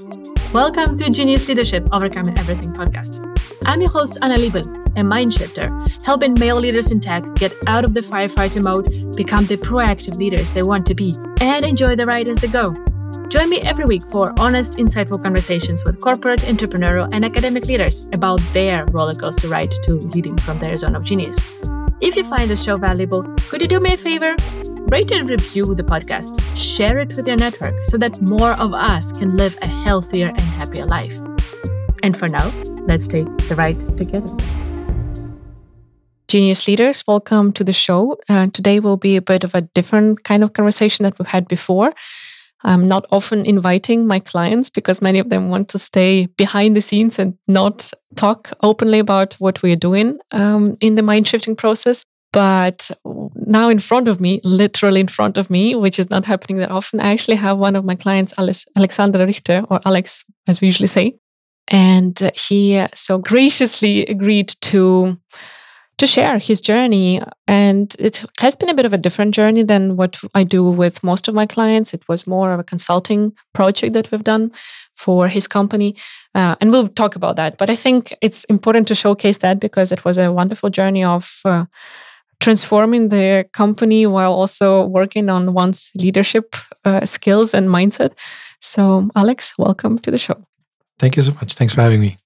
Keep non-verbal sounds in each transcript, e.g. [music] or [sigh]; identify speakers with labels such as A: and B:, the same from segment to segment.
A: Welcome to Genius Leadership Overcoming Everything podcast. I'm your host, Anna Liebel, a mind shifter, helping male leaders in tech get out of the firefighter mode, become the proactive leaders they want to be, and enjoy the ride as they go. Join me every week for honest, insightful conversations with corporate, entrepreneurial, and academic leaders about their rollercoaster ride to leading from their zone of genius. If you find the show valuable, could you do me a favor? Rate and review the podcast. Share it with your network so that more of us can live a healthier and happier life. And for now, let's take the ride together. Genius leaders, welcome to the show. Uh, today will be a bit of a different kind of conversation that we've had before. I'm not often inviting my clients because many of them want to stay behind the scenes and not talk openly about what we're doing um, in the mind shifting process. But now in front of me, literally in front of me, which is not happening that often, I actually have one of my clients, Alexander Richter, or Alex, as we usually say. And he so graciously agreed to to share his journey. And it has been a bit of a different journey than what I do with most of my clients. It was more of a consulting project that we've done for his company. Uh, and we'll talk about that. But I think it's important to showcase that because it was a wonderful journey of. Uh, transforming the company while also working on one's leadership uh, skills and mindset. So, Alex, welcome to the show.
B: Thank you so much. Thanks for having me.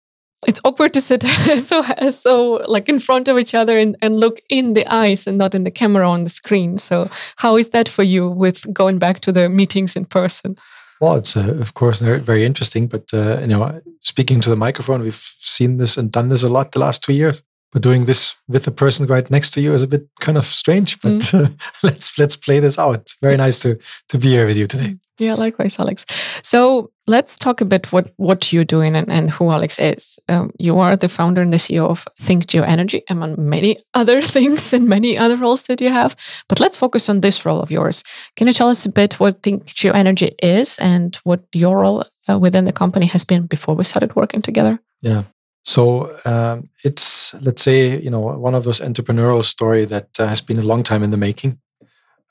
A: It's awkward to sit [laughs] so so like in front of each other and, and look in the eyes and not in the camera on the screen. So, how is that for you with going back to the meetings in person?
B: Well, it's uh, of course very interesting, but uh, you know, speaking to the microphone, we've seen this and done this a lot the last two years but doing this with the person right next to you is a bit kind of strange. But mm. uh, [laughs] let's let's play this out. Very nice to to be here with you today.
A: Yeah, likewise, Alex. So let's talk a bit what what you're doing and, and who Alex is. Um, you are the founder and the CEO of Think Geo Energy, among many [laughs] other things and many other roles that you have. But let's focus on this role of yours. Can you tell us a bit what Think Geo Energy is and what your role uh, within the company has been before we started working together?
B: Yeah. So um, it's let's say you know one of those entrepreneurial story that uh, has been a long time in the making,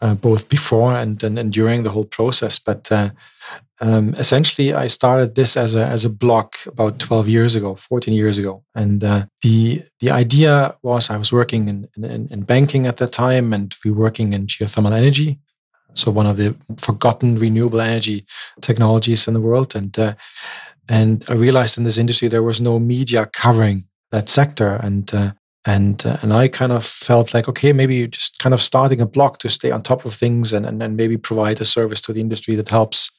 B: uh, both before and, and, during the whole process. But uh, um, essentially, I started this as a as a blog about twelve years ago, fourteen years ago, and uh, the the idea was I was working in, in, in banking at that time, and we were working in geothermal energy, so one of the forgotten renewable energy technologies in the world, and uh, and I realized in this industry there was no media covering that sector, and uh, and uh, and I kind of felt like okay, maybe you just kind of starting a blog to stay on top of things, and and, and maybe provide a service to the industry that helps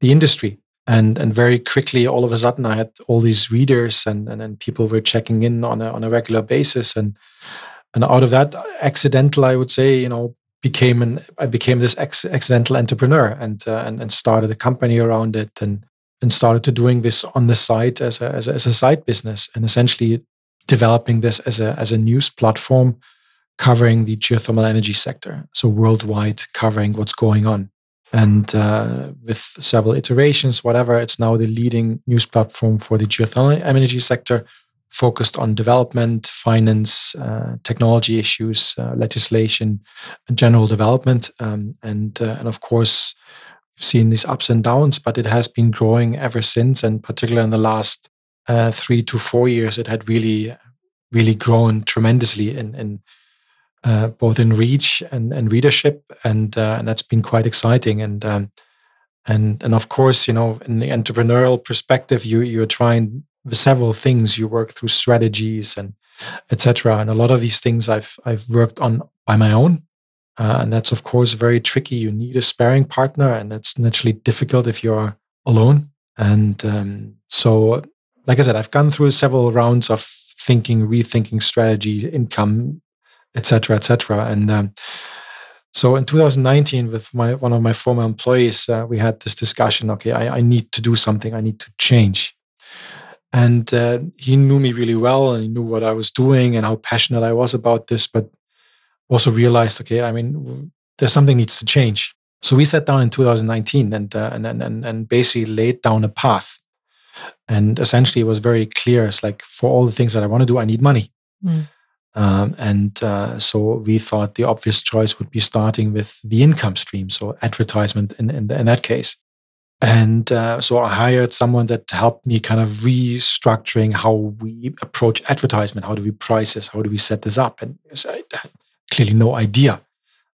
B: the industry. And and very quickly, all of a sudden, I had all these readers, and and, and people were checking in on a on a regular basis, and and out of that, accidental, I would say, you know, became an I became this ex- accidental entrepreneur, and uh, and and started a company around it, and and started to doing this on the side as a, as a, as a side business and essentially developing this as a, as a news platform covering the geothermal energy sector. So worldwide covering what's going on. And uh, with several iterations, whatever, it's now the leading news platform for the geothermal energy sector, focused on development, finance, uh, technology issues, uh, legislation, and general development, um, and uh, and of course seen these ups and downs, but it has been growing ever since. And particularly in the last uh, three to four years, it had really, really grown tremendously in, in uh, both in reach and, and readership, and uh, and that's been quite exciting. And um, and and of course, you know, in the entrepreneurial perspective, you you're trying several things. You work through strategies and etc. And a lot of these things I've I've worked on by my own uh, and that's, of course, very tricky. You need a sparring partner, and it's naturally difficult if you're alone. And um, so, like I said, I've gone through several rounds of thinking, rethinking strategy, income, etc., etc. And um, so, in 2019, with my one of my former employees, uh, we had this discussion. Okay, I, I, need to do something. I need to change. And uh, he knew me really well, and he knew what I was doing and how passionate I was about this. But also realized, okay, I mean, there's something needs to change. So we sat down in 2019 and uh, and, and and basically laid down a path. And essentially, it was very clear. It's like for all the things that I want to do, I need money. Mm. Um, and uh, so we thought the obvious choice would be starting with the income stream, so advertisement in, in, in that case. And uh, so I hired someone that helped me kind of restructuring how we approach advertisement. How do we price this? How do we set this up? And I had clearly no idea.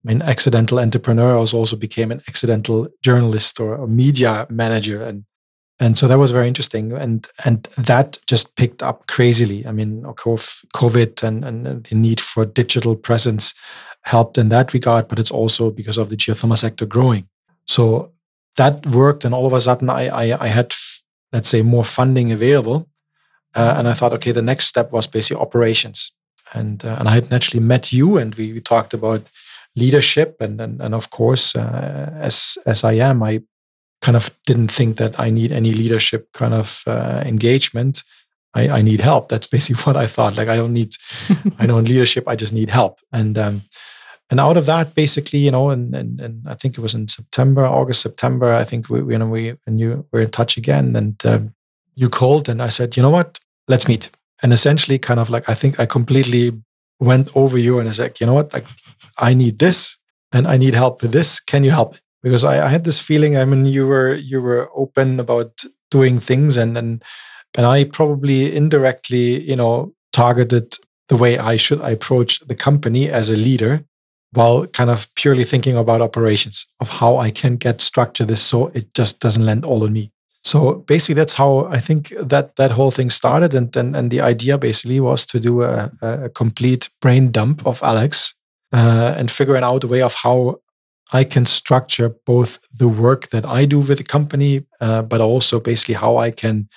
B: I mean, accidental entrepreneurs also became an accidental journalist or a media manager. And and so that was very interesting. And and that just picked up crazily. I mean, of course, COVID and, and the need for digital presence helped in that regard, but it's also because of the geothermal sector growing. So that worked, and all of a sudden, I I, I had let's say more funding available, uh, and I thought, okay, the next step was basically operations, and uh, and I had naturally met you, and we, we talked about leadership, and and, and of course, uh, as as I am, I kind of didn't think that I need any leadership kind of uh, engagement. I, I need help. That's basically [laughs] what I thought. Like I don't need, [laughs] I don't leadership. I just need help. And um, and out of that, basically, you know, and, and and I think it was in September, August, September. I think we, you know, we and you were in touch again, and um, you called, and I said, you know what, let's meet. And essentially, kind of like I think I completely went over you, and I said, you know what, like I need this, and I need help with this. Can you help? Because I, I had this feeling. I mean, you were you were open about doing things, and and and I probably indirectly, you know, targeted the way I should I approach the company as a leader while kind of purely thinking about operations of how I can get structure this so it just doesn't land all on me. So basically, that's how I think that that whole thing started, and and, and the idea basically was to do a, a complete brain dump of Alex uh, and figuring out a way of how I can structure both the work that I do with the company, uh, but also basically how I can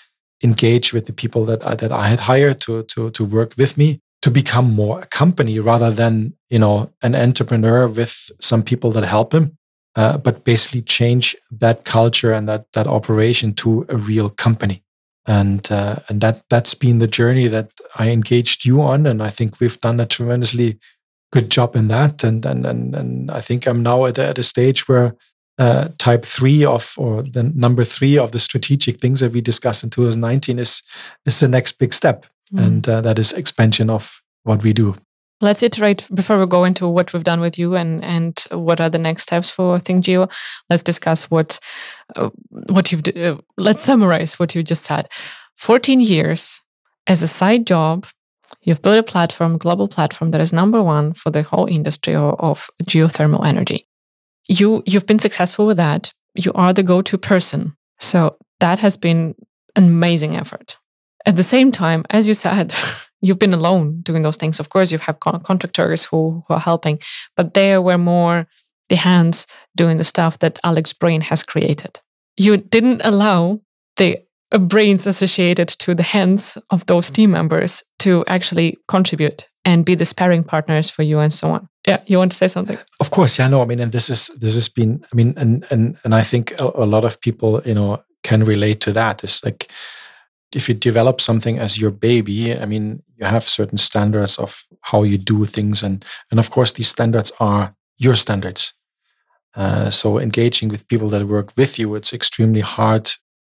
B: engage with the people that I, that I had hired to to to work with me to become more a company rather than you know an entrepreneur with some people that help him uh, but basically change that culture and that that operation to a real company and uh, and that that's been the journey that I engaged you on and I think we've done a tremendously good job in that and and and, and I think I'm now at a, at a stage where uh, type three of or the number three of the strategic things that we discussed in 2019 is is the next big step mm. and uh, that is expansion of what we do.
A: Let's iterate before we go into what we've done with you and and what are the next steps for ThinkGeo. Let's discuss what uh, what you've. Uh, let's summarize what you just said. Fourteen years as a side job, you've built a platform, global platform that is number one for the whole industry of, of geothermal energy. You you've been successful with that. You are the go-to person. So that has been an amazing effort. At the same time, as you said, [laughs] you've been alone doing those things. Of course, you have contractors who, who are helping, but they were more the hands doing the stuff that Alex Brain has created. You didn't allow the uh, brains associated to the hands of those team members to actually contribute and be the sparring partners for you and so on. Yeah, you want to say something?
B: Of course, yeah. No, I mean, and this is this has been. I mean, and and and I think a, a lot of people, you know, can relate to that. It's like if you develop something as your baby, I mean, you have certain standards of how you do things, and and of course, these standards are your standards. Uh, so engaging with people that work with you, it's extremely hard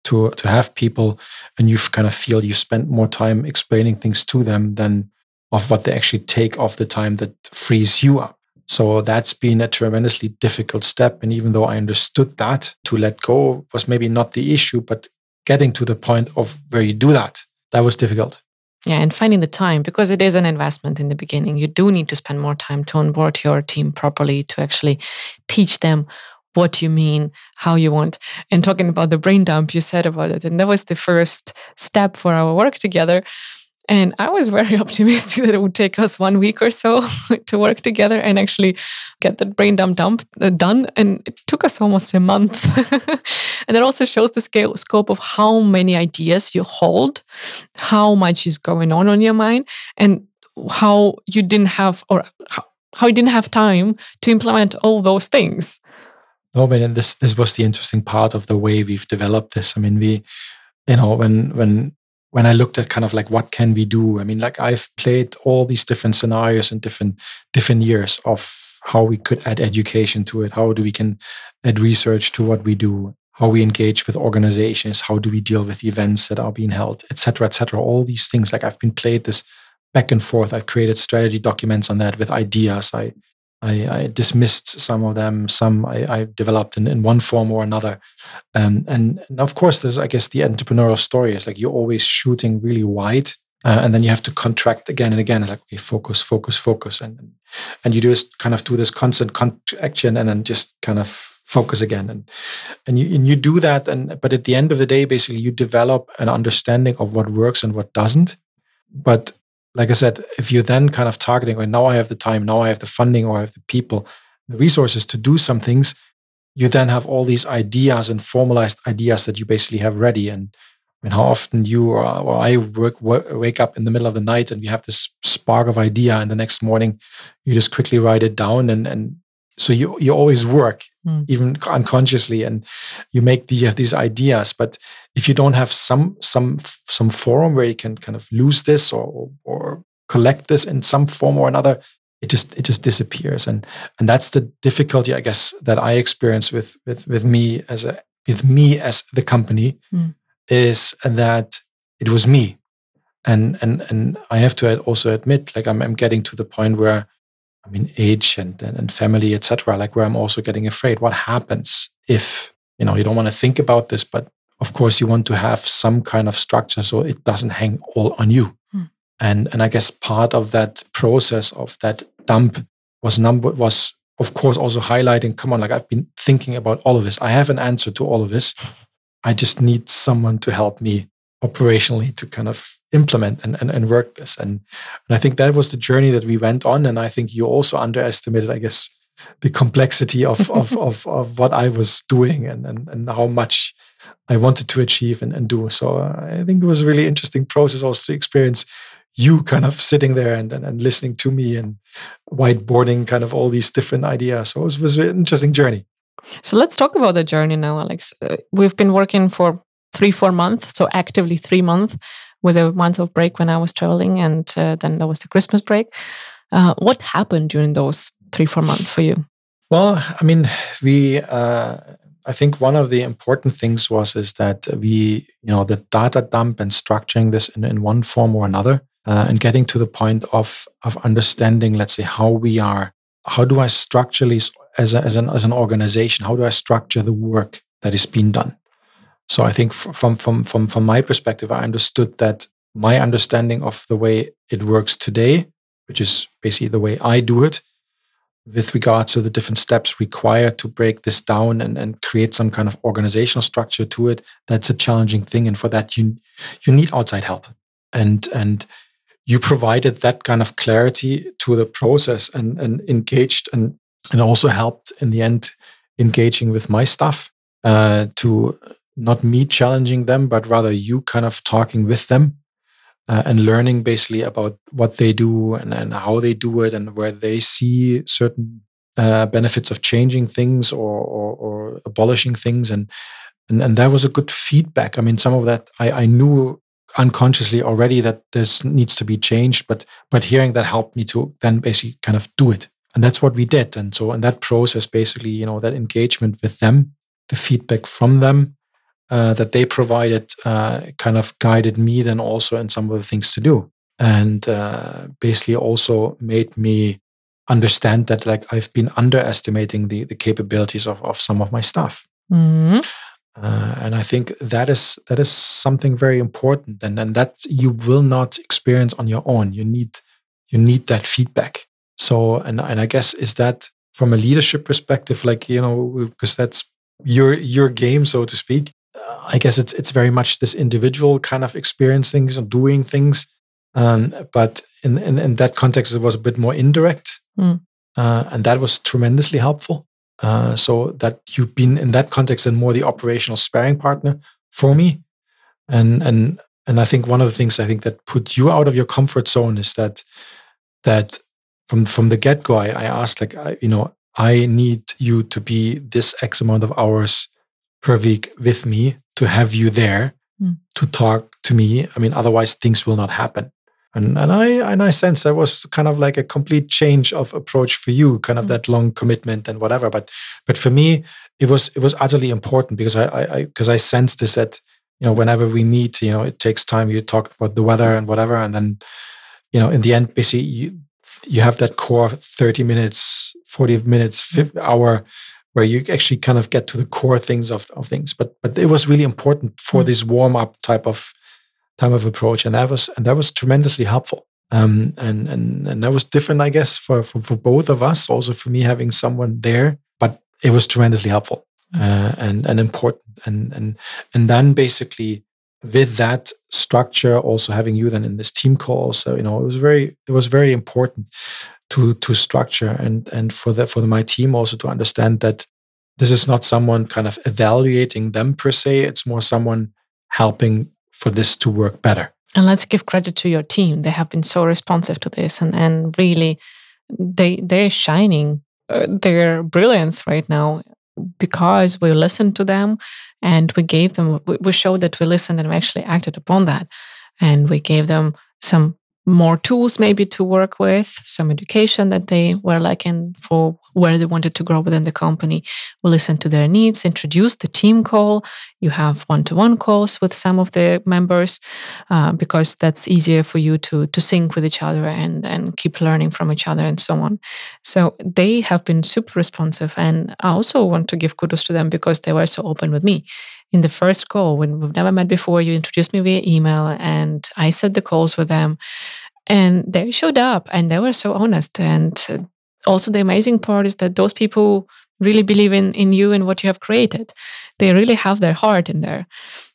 B: to to have people, and you kind of feel you spend more time explaining things to them than of what they actually take off the time that frees you up. So that's been a tremendously difficult step. And even though I understood that, to let go was maybe not the issue, but getting to the point of where you do that, that was difficult.
A: Yeah, and finding the time because it is an investment in the beginning. You do need to spend more time to onboard your team properly to actually teach them what you mean, how you want. And talking about the brain dump, you said about it. And that was the first step for our work together. And I was very [laughs] optimistic that it would take us one week or so [laughs] to work together and actually get that brain dump dump uh, done. And it took us almost a month. [laughs] and that also shows the scale scope of how many ideas you hold, how much is going on on your mind, and how you didn't have or how, you didn't have time to implement all those things.
B: No, but this this was the interesting part of the way we've developed this. I mean, we, you know, when when when I looked at kind of like what can we do, I mean, like I've played all these different scenarios and different different years of how we could add education to it, how do we can add research to what we do, how we engage with organizations, how do we deal with events that are being held, etc., etc. All these things, like I've been played this back and forth. I've created strategy documents on that with ideas. I I, I dismissed some of them. Some I, I developed in, in one form or another. Um, and, and of course, there's I guess the entrepreneurial story is like you're always shooting really wide, uh, and then you have to contract again and again. It's like okay, focus, focus, focus, and and you just kind of do this constant contraction, and then just kind of focus again, and and you and you do that. And but at the end of the day, basically, you develop an understanding of what works and what doesn't. But like I said, if you're then kind of targeting, well, now I have the time, now I have the funding, or I have the people, the resources to do some things, you then have all these ideas and formalized ideas that you basically have ready. And I mean, how often you or, or I work, work, wake up in the middle of the night and we have this spark of idea, and the next morning you just quickly write it down, and and so you you always work mm. even unconsciously, and you make the, these ideas, but if you don't have some some some forum where you can kind of lose this or or collect this in some form or another it just it just disappears and and that's the difficulty i guess that i experience with with with me as a with me as the company mm. is that it was me and and and i have to also admit like i'm, I'm getting to the point where i mean age and and, and family etc like where i'm also getting afraid. What happens if you know you don't want to think about this but of course you want to have some kind of structure so it doesn't hang all on you. Hmm. and and i guess part of that process of that dump was number was of course also highlighting come on like i've been thinking about all of this. I have an answer to all of this. I just need someone to help me operationally to kind of implement and, and, and work this and, and i think that was the journey that we went on and i think you also underestimated i guess the complexity of, [laughs] of, of, of what I was doing and, and, and how much I wanted to achieve and, and do. So uh, I think it was a really interesting process also to experience you kind of sitting there and, and, and listening to me and whiteboarding kind of all these different ideas. So it was, was an interesting journey.
A: So let's talk about the journey now, Alex. Uh, we've been working for three, four months, so actively three months with a month of break when I was traveling, and uh, then there was the Christmas break. Uh, what happened during those three, four months for you?
B: Well, I mean, we, uh, I think one of the important things was is that we, you know, the data dump and structuring this in, in one form or another, uh, and getting to the point of of understanding, let's say, how we are, how do I structurally as a, as an as an organization, how do I structure the work that is being done? So I think from from from from my perspective, I understood that my understanding of the way it works today, which is basically the way I do it, with regards to the different steps required to break this down and, and create some kind of organizational structure to it that's a challenging thing. And for that you you need outside help. And and you provided that kind of clarity to the process and and engaged and and also helped in the end engaging with my staff uh, to not me challenging them but rather you kind of talking with them uh, and learning basically about what they do and, and how they do it and where they see certain uh, benefits of changing things or, or, or, abolishing things. And, and and that was a good feedback. I mean some of that I, I knew unconsciously already that this needs to be changed but but hearing that helped me to then basically kind of do it. And that's what we did. And so in that process basically you know that engagement with them the feedback from them uh, that they provided uh, kind of guided me then also in some of the things to do and uh, basically also made me understand that like I've been underestimating the the capabilities of, of some of my staff. Mm-hmm. Uh, and I think that is that is something very important, and and that you will not experience on your own. You need you need that feedback. So and and I guess is that from a leadership perspective, like you know, because that's your your game, so to speak. I guess it's it's very much this individual kind of experience things and doing things. Um, but in, in, in that context, it was a bit more indirect, mm. uh, and that was tremendously helpful. Uh, so that you've been in that context and more the operational sparring partner for me, and and and I think one of the things I think that put you out of your comfort zone is that that from from the get go, I, I asked like I, you know I need you to be this X amount of hours per week with me to have you there mm. to talk to me. I mean, otherwise things will not happen. And and I and I sense that was kind of like a complete change of approach for you, kind of mm. that long commitment and whatever. But but for me, it was it was utterly important because I I because I, I sensed this that you know whenever we meet, you know, it takes time. You talk about the weather and whatever, and then you know in the end, basically you, you have that core 30 minutes, 40 minutes, 50 hour where you actually kind of get to the core things of, of things. But but it was really important for mm. this warm up type of time of approach, and that was and that was tremendously helpful. Um, and and and that was different, I guess, for, for for both of us. Also for me having someone there, but it was tremendously helpful uh, and and important. And and and then basically with that structure, also having you then in this team call, so you know it was very it was very important to to structure and and for the for my team also to understand that this is not someone kind of evaluating them per se it's more someone helping for this to work better.
A: And let's give credit to your team. They have been so responsive to this and and really they they're shining uh, their brilliance right now because we listened to them and we gave them we, we showed that we listened and we actually acted upon that. And we gave them some more tools maybe to work with, some education that they were lacking for where they wanted to grow within the company. We listen to their needs, introduce the team call. You have one-to-one calls with some of the members uh, because that's easier for you to to sync with each other and and keep learning from each other and so on. So they have been super responsive, and I also want to give kudos to them because they were so open with me in the first call when we've never met before you introduced me via email and i set the calls with them and they showed up and they were so honest and also the amazing part is that those people really believe in in you and what you have created. They really have their heart in there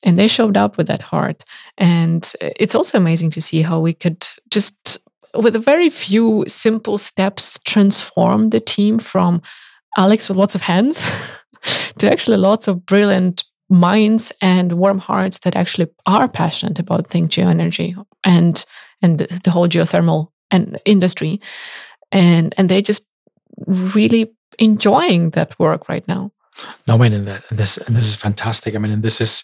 A: and they showed up with that heart. And it's also amazing to see how we could just with a very few simple steps transform the team from alex with lots of hands [laughs] to actually lots of brilliant minds and warm hearts that actually are passionate about think geoenergy and and the whole geothermal and industry. And and they're just really enjoying that work right now
B: no, I mean, and, this and this is fantastic. I mean, and this is,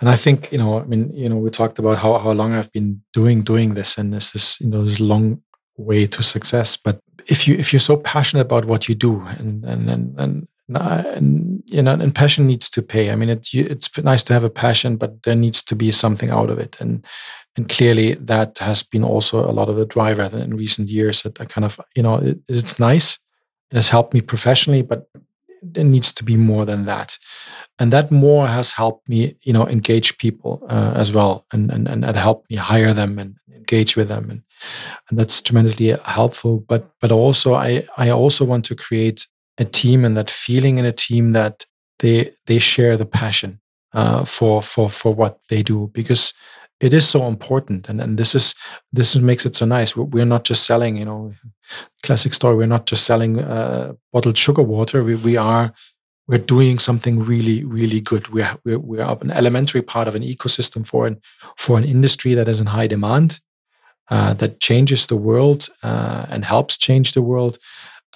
B: and I think you know, I mean, you know, we talked about how how long I've been doing doing this, and this is you know this long way to success. But if you if you're so passionate about what you do, and and and and and you know, and passion needs to pay. I mean, it, it's nice to have a passion, but there needs to be something out of it, and and clearly that has been also a lot of the driver in recent years. That I kind of, you know, it, it's nice, it has helped me professionally, but there needs to be more than that, and that more has helped me, you know, engage people uh, as well, and and and it helped me hire them and engage with them, and and that's tremendously helpful. But but also I I also want to create a team and that feeling in a team that they they share the passion uh, for for for what they do because it is so important and, and this is this makes it so nice we're not just selling you know classic story we're not just selling uh, bottled sugar water we, we are we're doing something really really good we're, we're we're an elementary part of an ecosystem for an for an industry that is in high demand uh, that changes the world uh, and helps change the world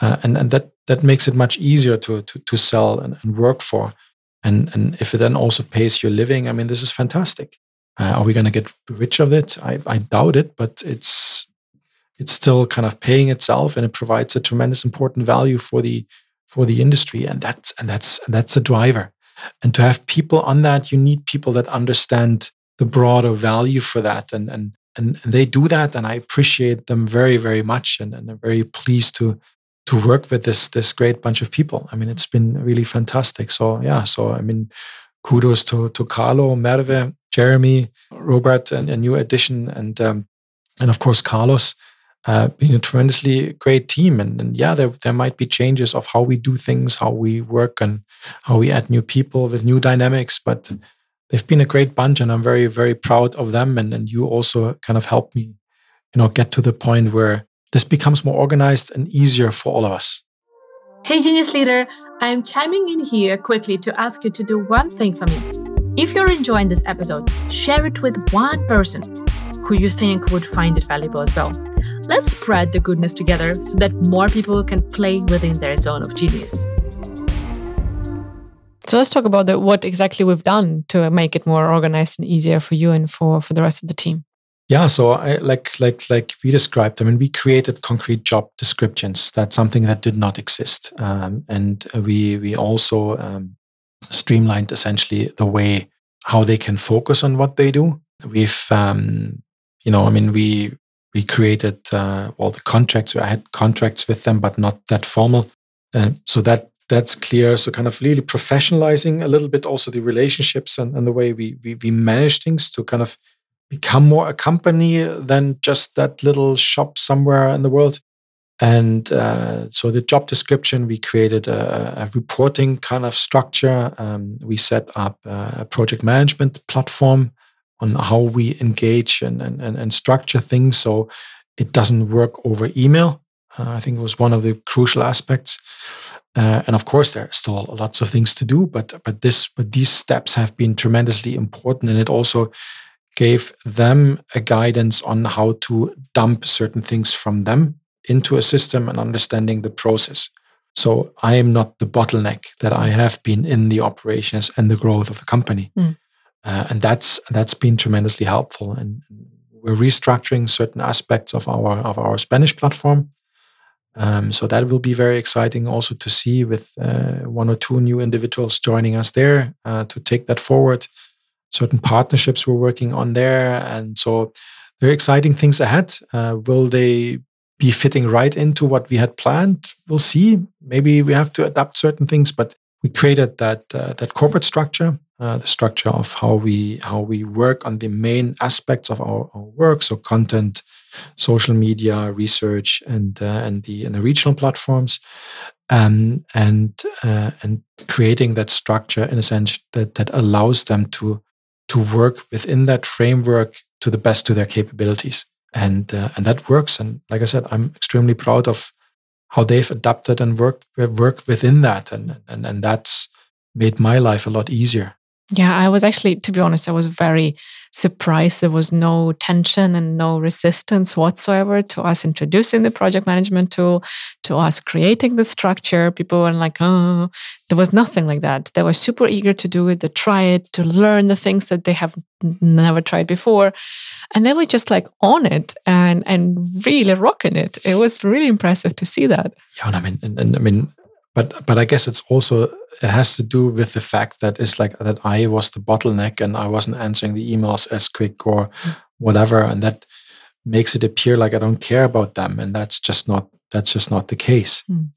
B: uh, and and that that makes it much easier to to, to sell and, and, work for. And and if it then also pays your living, I mean, this is fantastic. Uh, are we going to get rich of it? I, I doubt it, but it's it's still kind of paying itself, and it provides a tremendous important value for the for the industry, and that's and that's and that's a driver. And to have people on that, you need people that understand the broader value for that, and and and, and they do that, and I appreciate them very very much, and, and I'm very pleased to to work with this this great bunch of people. I mean, it's been really fantastic. So yeah, so I mean, kudos to to Carlo, Merve, Jeremy, Robert, and a new addition, and um, and of course Carlos. Uh, being a tremendously great team, and, and yeah, there there might be changes of how we do things, how we work, and how we add new people with new dynamics. But they've been a great bunch, and I'm very very proud of them. And and you also kind of helped me, you know, get to the point where this becomes more organized and easier for all of us.
C: Hey, Genius Leader, I'm chiming in here quickly to ask you to do one thing for me. If you're enjoying this episode, share it with one person who you think would find it valuable as well. Let's spread the goodness together so that more people can play within their zone of genius.
A: So let's talk about the, what exactly we've done to make it more organized and easier for you and for, for the rest of the team.
B: Yeah, so I, like like like we described, I mean, we created concrete job descriptions. That's something that did not exist, um, and we we also um, streamlined essentially the way how they can focus on what they do. We've um, you know, I mean, we we created uh, all the contracts. I had contracts with them, but not that formal. Uh, so that that's clear. So kind of really professionalizing a little bit also the relationships and, and the way we, we we manage things to kind of become more a company than just that little shop somewhere in the world. And uh, so the job description, we created a, a reporting kind of structure. Um, we set up a project management platform on how we engage and, and, and structure things so it doesn't work over email. Uh, I think it was one of the crucial aspects. Uh, and of course, there are still lots of things to do, but but this but these steps have been tremendously important, and it also gave them a guidance on how to dump certain things from them into a system and understanding the process. So I am not the bottleneck that I have been in the operations and the growth of the company. Mm. Uh, and that's that's been tremendously helpful. And we're restructuring certain aspects of our of our Spanish platform. Um, so that will be very exciting also to see with uh, one or two new individuals joining us there uh, to take that forward. Certain partnerships we're working on there, and so very exciting things ahead. Uh, will they be fitting right into what we had planned? We'll see. Maybe we have to adapt certain things, but we created that uh, that corporate structure uh, the structure of how we how we work on the main aspects of our, our work, so content, social media, research, and uh, and the and the regional platforms, um, and uh, and creating that structure in a sense that that allows them to to work within that framework to the best to their capabilities, and uh, and that works. And like I said, I'm extremely proud of how they've adapted and worked work within that, and and and that's made my life a lot easier
A: yeah, I was actually, to be honest, I was very surprised there was no tension and no resistance whatsoever to us introducing the project management tool, to us creating the structure. People were like, oh, there was nothing like that. They were super eager to do it, to try it, to learn the things that they have never tried before. And they were just like on it and and really rocking it. It was really impressive to see that.
B: Yeah, and I mean, and, and I mean, but but I guess it's also it has to do with the fact that it's like that I was the bottleneck and I wasn't answering the emails as quick or whatever, and that makes it appear like I don't care about them, and that's just not that's just not the case. Mm.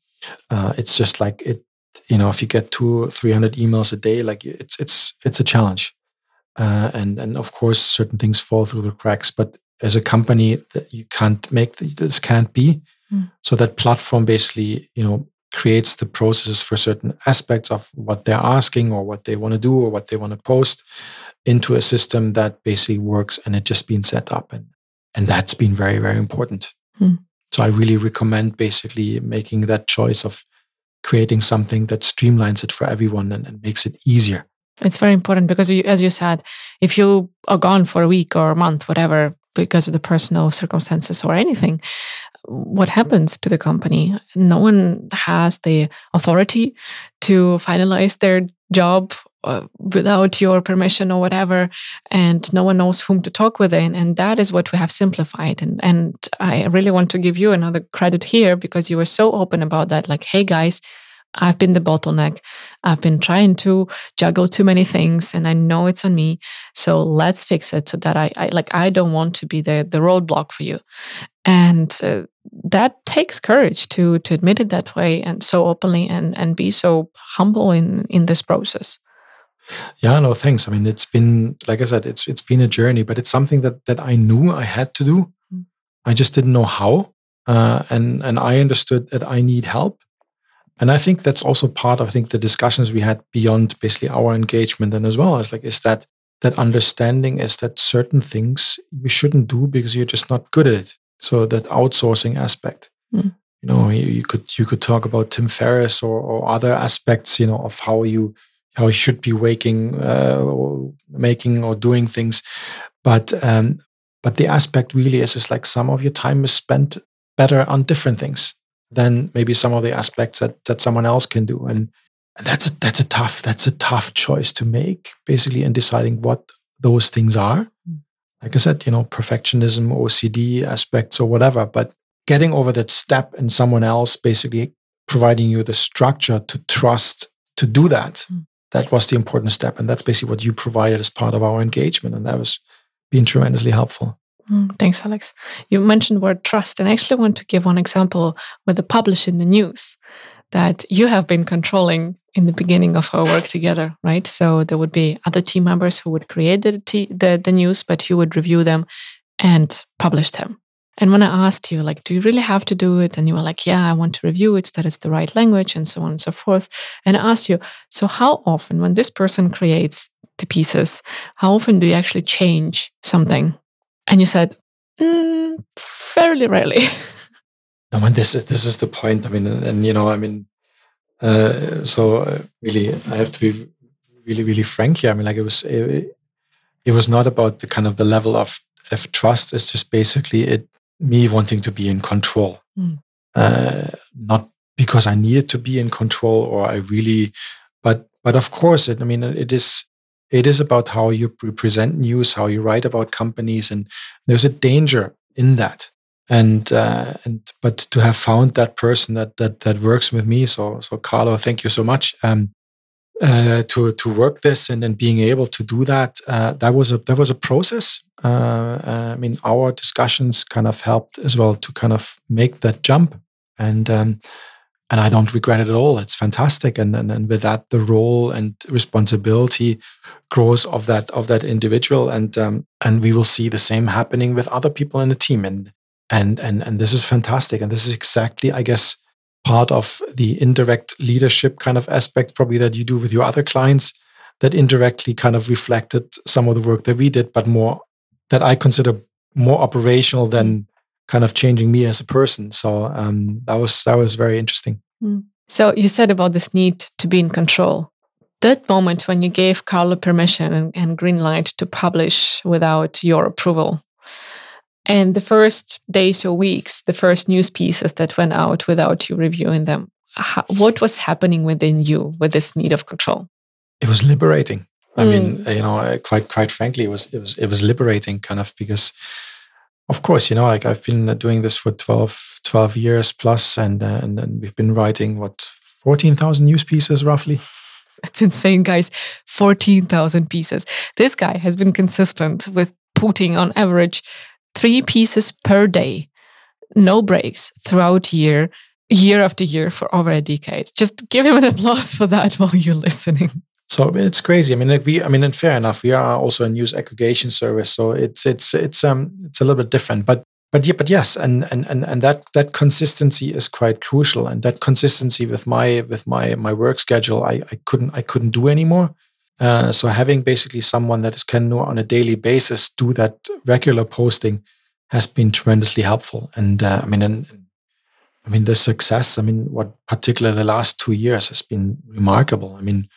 B: Uh, it's just like it, you know, if you get two three hundred emails a day, like it's it's it's a challenge, uh, and and of course certain things fall through the cracks, but as a company that you can't make this can't be. Mm. So that platform basically, you know, creates the processes for certain aspects of what they're asking or what they want to do or what they want to post into a system that basically works and it just been set up and and that's been very very important hmm. so i really recommend basically making that choice of creating something that streamlines it for everyone and, and makes it easier
A: it's very important because you, as you said if you are gone for a week or a month whatever because of the personal circumstances or anything what happens to the company. No one has the authority to finalize their job uh, without your permission or whatever and no one knows whom to talk with and, and that is what we have simplified and and i really want to give you another credit here because you were so open about that like hey guys I've been the bottleneck. I've been trying to juggle too many things and I know it's on me. So let's fix it so that I, I like I don't want to be the the roadblock for you. And uh, that takes courage to to admit it that way and so openly and and be so humble in in this process.
B: Yeah, no, thanks. I mean, it's been like I said, it's it's been a journey, but it's something that that I knew I had to do. Mm. I just didn't know how, uh, and and I understood that I need help, and I think that's also part of I think the discussions we had beyond basically our engagement and as well as like is that that understanding is that certain things you shouldn't do because you're just not good at it. So that outsourcing aspect. Mm. You know, you, you, could you could talk about Tim Ferriss or, or other aspects, you know, of how you how you should be waking, uh, or making or doing things, but um, but the aspect really is is like some of your time is spent better on different things than maybe some of the aspects that that someone else can do. And and that's a that's a tough that's a tough choice to make basically in deciding what those things are. Mm. like i said you know perfectionism ocd aspects or whatever but getting over that step and someone else basically providing you the structure to trust to do that mm. that was the important step. And that's basically what you provided as part of our engagement. And that was being tremendously helpful
A: Mm, thanks, Alex. You mentioned word trust, and I actually want to give one example with the publish in the news that you have been controlling in the beginning of our work together, right? So there would be other team members who would create the, the, the news, but you would review them and publish them. And when I asked you, like, do you really have to do it? And you were like, yeah, I want to review it, that it's the right language, and so on and so forth. And I asked you, so how often, when this person creates the pieces, how often do you actually change something? And you said, mm, fairly rarely. [laughs]
B: I mean, this is this is the point. I mean, and, and you know, I mean, uh, so uh, really, I have to be really, really frank here. I mean, like it was, it, it was not about the kind of the level of of trust. It's just basically it me wanting to be in control, mm. uh, not because I needed to be in control or I really, but but of course, it, I mean, it is it is about how you present news, how you write about companies, and there's a danger in that. And uh, and but to have found that person that that that works with me so so carlo thank you so much um, uh, to to work this and then being able to do that uh, that was a that was a process. Uh, uh, i mean our discussions kind of helped as well to kind of make that jump. And um, and i don't regret it at all. It's fantastic. And, and and with that the role and responsibility grows of that of that individual. And um, and we will see the same happening with other people in the team. And and and and this is fantastic. And this is exactly i guess part of the indirect leadership kind of aspect probably that you do with your other clients that indirectly kind of reflected some of the work that we did but more that i consider more operational than kind of changing me as a person so um, that was that was very interesting
A: mm. so you said about this need to be in control that moment when you gave carlo permission and, and green light to publish without your approval and the first days or weeks, the first news pieces that went out without you reviewing them, how, what was happening within you with this need of control?
B: It was liberating. I mm. mean, you know, quite quite frankly, it was it was it was liberating, kind of because, of course, you know, like I've been doing this for 12, 12 years plus, and uh, and, and we've been writing what fourteen thousand news pieces roughly.
A: That's insane, guys. 14,000 pieces. This guy has been consistent with putting on average three pieces per day, no breaks throughout year, year after year for over a decade. Just give him an applause for that [laughs] while you're listening.
B: So it's crazy. I mean, like we, I mean, and fair enough, we are also a news aggregation service, so it's it's it's um it's a little bit different, but but yeah, but yes, and and and and that that consistency is quite crucial, and that consistency with my with my my work schedule, I I couldn't I couldn't do anymore. Uh, so having basically someone that is can on a daily basis do that regular posting has been tremendously helpful. And uh, I mean, and, I mean the success. I mean, what particularly the last two years has been remarkable. I mean,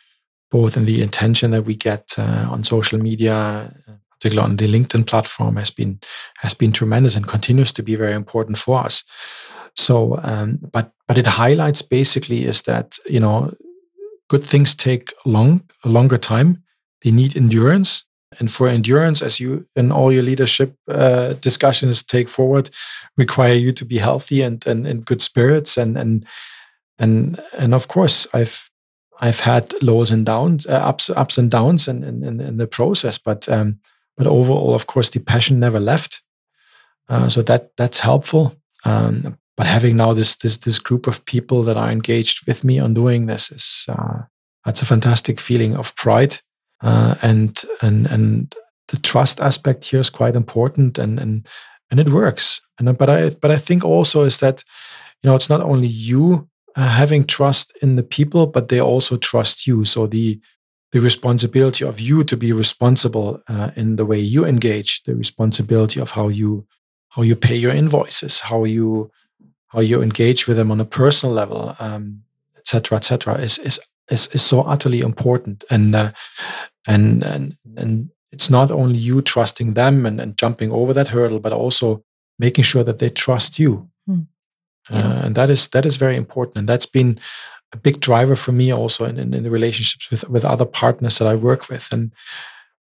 B: both in the attention that we get uh, on social media, particularly on the LinkedIn platform, has been has been tremendous and continues to be very important for us. So, um, but but it highlights basically is that you know good things take long a longer time. They need endurance. And for endurance, as you in all your leadership uh, discussions take forward, require you to be healthy and and in good spirits. And and and and of course, I've I've had lows and downs, uh, ups ups and downs, in in, in the process. But um, but overall, of course, the passion never left. Uh, so that that's helpful. Um, but having now this this this group of people that are engaged with me on doing this is uh, that's a fantastic feeling of pride, uh, and and and the trust aspect here is quite important, and and and it works. And but I but I think also is that you know it's not only you having trust in the people, but they also trust you. So the the responsibility of you to be responsible uh, in the way you engage, the responsibility of how you how you pay your invoices, how you how you engage with them on a personal level, um, etc., etc., is, is is is so utterly important. And uh, and and and it's not only you trusting them and, and jumping over that hurdle, but also making sure that they trust you. Hmm. Yeah. Uh, and that is that is very important. And that's been a big driver for me also in, in, in, the relationships with with other partners that I work with. And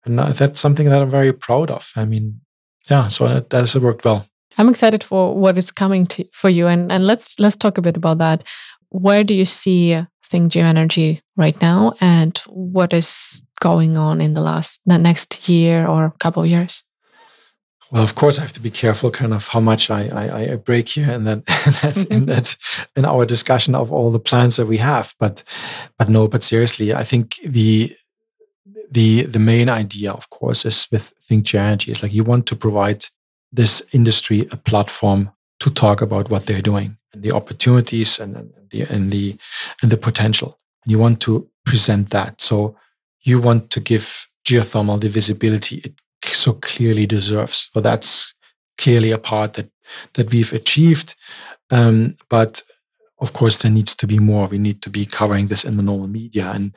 B: and that's something that I'm very proud of. I mean, yeah, so that, that has worked well.
A: I'm excited for what is coming to, for you, and and let's let's talk a bit about that. Where do you see Think Geoenergy right now, and what is going on in the last the next year or couple of years?
B: Well, of course, I have to be careful, kind of how much I, I, I break here in that, [laughs] in mm-hmm. that in our discussion of all the plans that we have. But but no, but seriously, I think the the the main idea, of course, is with Think Energy is like you want to provide this industry a platform to talk about what they're doing and the opportunities and, and the and the and the potential. You want to present that. So you want to give geothermal the visibility it so clearly deserves. So that's clearly a part that that we've achieved. Um, but of course, there needs to be more. We need to be covering this in the normal media, and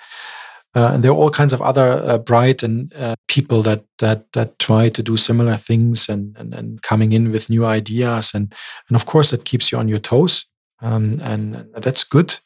B: uh, and there are all kinds of other uh, bright and uh, people that that that try to do similar things and, and and coming in with new ideas, and and of course that keeps you on your toes, um, and, that's good.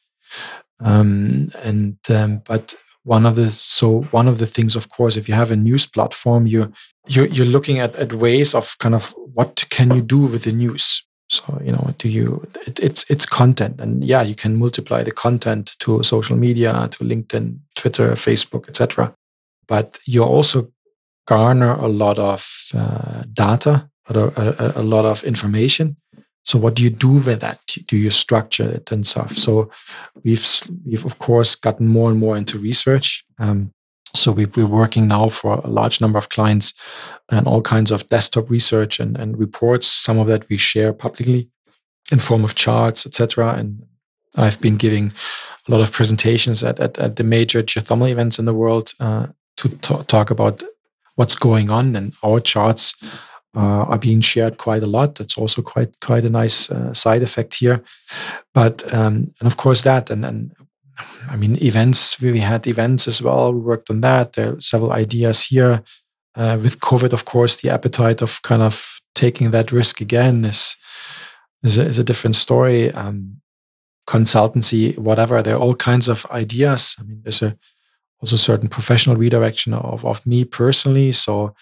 B: Um, and um, but one of the so one of the things of course if you have a news platform you you're, you're looking at, at ways of kind of what can you do with the news. So you know do you it, it's it's content. And yeah you can multiply the content to social media to linkedin twitter facebook etc but you also garner a lot of uh, data a, a, a lot of information so what do you do with that? Do you structure it and stuff? So we've we've of course gotten more and more into research. Um, so we, we're working now for a large number of clients and all kinds of desktop research and, and reports. Some of that we share publicly in form of charts, etc. And I've been giving a lot of presentations at, at, at the major geothermal events in the world uh, to t- talk about what's going on and our charts uh, are being shared quite a lot. That's also quite quite a nice uh, side effect here. But um, and of course that and and I mean events. We had events as well. We worked on that. There are several ideas here. Uh, with COVID, of course, the appetite of kind of taking that risk again is is a, is a different story. Um, consultancy, whatever. There are all kinds of ideas. I mean, there's a also certain professional redirection of of me personally. So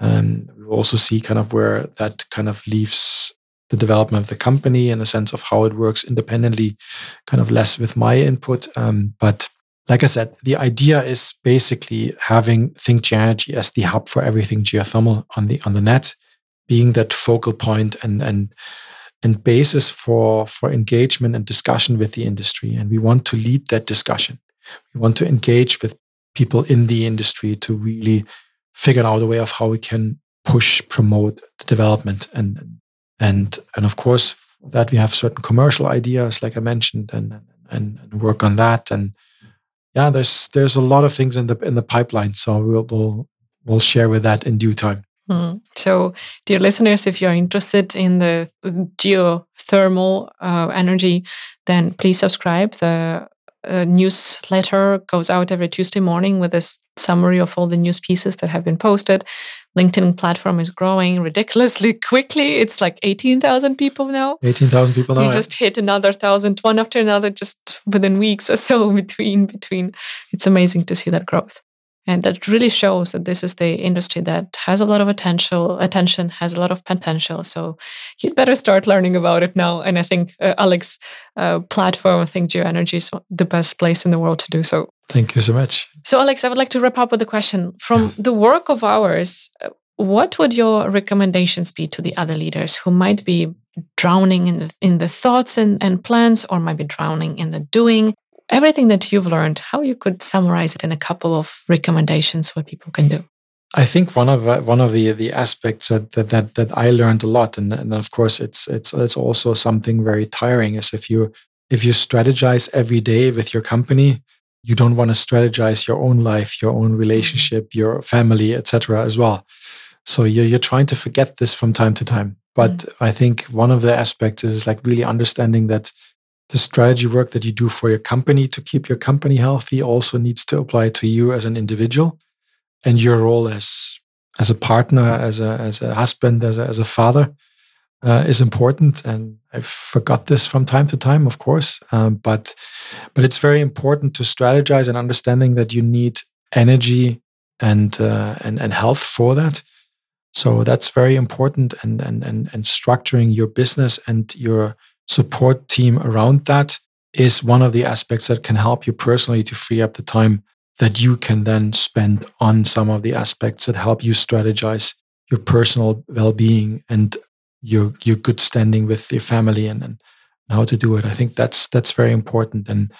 B: we also see kind of where that kind of leaves the development of the company in the sense of how it works independently, kind of less with my input. Um, but like I said, the idea is basically having ThinkGeoEnergy as the hub for everything geothermal on the on the net, being that focal point and and and basis for for engagement and discussion with the industry. And we want to lead that discussion. We want to engage with people in the industry to really figure out a way of how we can push, promote the development and and and of course that we have certain commercial ideas, like I mentioned, and and, and work on that. And yeah, there's there's a lot of things in the in the pipeline. So we'll we'll we'll share with that in due time.
A: Mm. So, dear listeners, if you're interested in the geothermal uh, energy, then please subscribe. The a newsletter goes out every Tuesday morning with this summary of all the news pieces that have been posted. LinkedIn platform is growing ridiculously [laughs] quickly. It's like 18,000 people now.
B: 18,000 people now.
A: We just hit another thousand, one after another, just within weeks or so [laughs] between, between. It's amazing to see that growth. And that really shows that this is the industry that has a lot of attention, attention has a lot of potential. So you'd better start learning about it now. And I think uh, Alex' uh, platform, I think Geoenergy is the best place in the world to do so.
B: Thank you so much.
A: So, Alex, I would like to wrap up with a question. From the work of ours, uh, what would your recommendations be to the other leaders who might be drowning in the, in the thoughts and, and plans or might be drowning in the doing everything that you've learned, how you could summarize it in a couple of recommendations what people can do.
B: I think one of uh, one of the the aspects that that that, that I learned a lot, and, and of course it's it's it's also something very tiring, is if you if you strategize every day with your company, you don't want to strategize your own life, your own relationship, your family, etc. as well. So you're you're trying to forget this from time to time. But mm. I think one of the aspects is like really understanding that the strategy work that you do for your company to keep your company healthy also needs to apply to you as an individual and your role as as a partner as a as a husband as a, as a father uh, is important. And i forgot this from time to time of course um, but but it's very important to strategize and understanding that you need energy and uh, and and health for that. So that's very important and and and, and structuring your business and your support team around that is one of the aspects that can help you personally to free up the time that you can then spend on some of the aspects that help you strategize your personal well-being and your your good standing with your family and, and how to do it. I think that's that's very important. And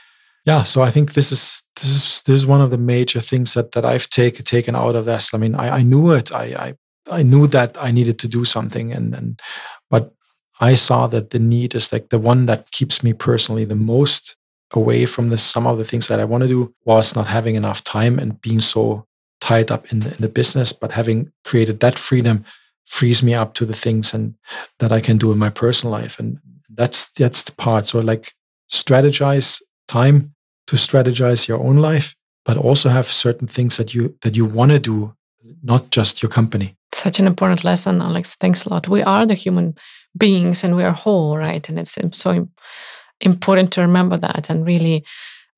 B: yeah, so I think this is this is this is one of the major things that that I've taken taken out of this. I mean, I, I knew it. I, I I knew that I needed to do something, and and but I saw that the need is like the one that keeps me personally the most away from the some of the things that I want to do was not having enough time and being so tied up in the, in the business. But having created that freedom frees me up to the things and that I can do in my personal life, and that's that's the part. So like strategize time to strategize your own life, but also have certain things that you that you want to do, not just your company.
A: Such an important lesson, Alex. Thanks a lot. We are the human beings and we are whole, right? And it's so important to remember that and really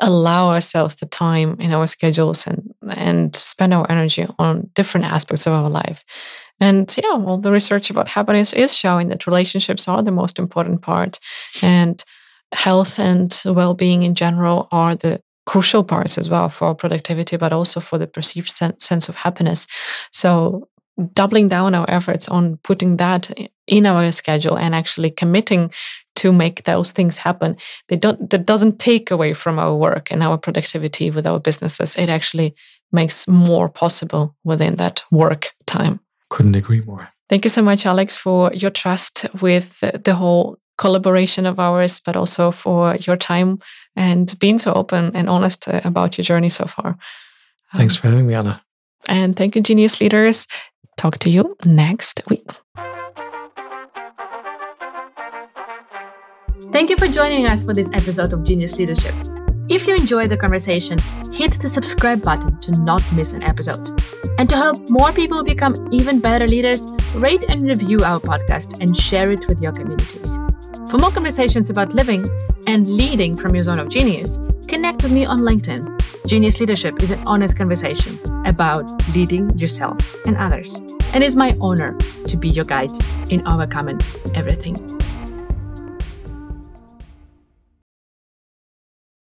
A: allow ourselves the time in our schedules and and spend our energy on different aspects of our life. And yeah, all the research about happiness is showing that relationships are the most important part. And health and well-being in general are the crucial parts as well for productivity but also for the perceived sense of happiness so doubling down our efforts on putting that in our schedule and actually committing to make those things happen. They don't that doesn't take away from our work and our productivity with our businesses. It actually makes more possible within that work time.
B: Couldn't agree more.
A: Thank you so much alex for your trust with the whole collaboration of ours but also for your time and being so open and honest about your journey so far.
B: Thanks um, for having me anna.
A: and thank you genius leaders Talk to you next week.
C: Thank you for joining us for this episode of Genius Leadership. If you enjoyed the conversation, hit the subscribe button to not miss an episode. And to help more people become even better leaders, rate and review our podcast and share it with your communities. For more conversations about living and leading from your zone of genius, connect with me on LinkedIn. Genius Leadership is an honest conversation about leading yourself and others. And it's my honor to be your guide in overcoming everything.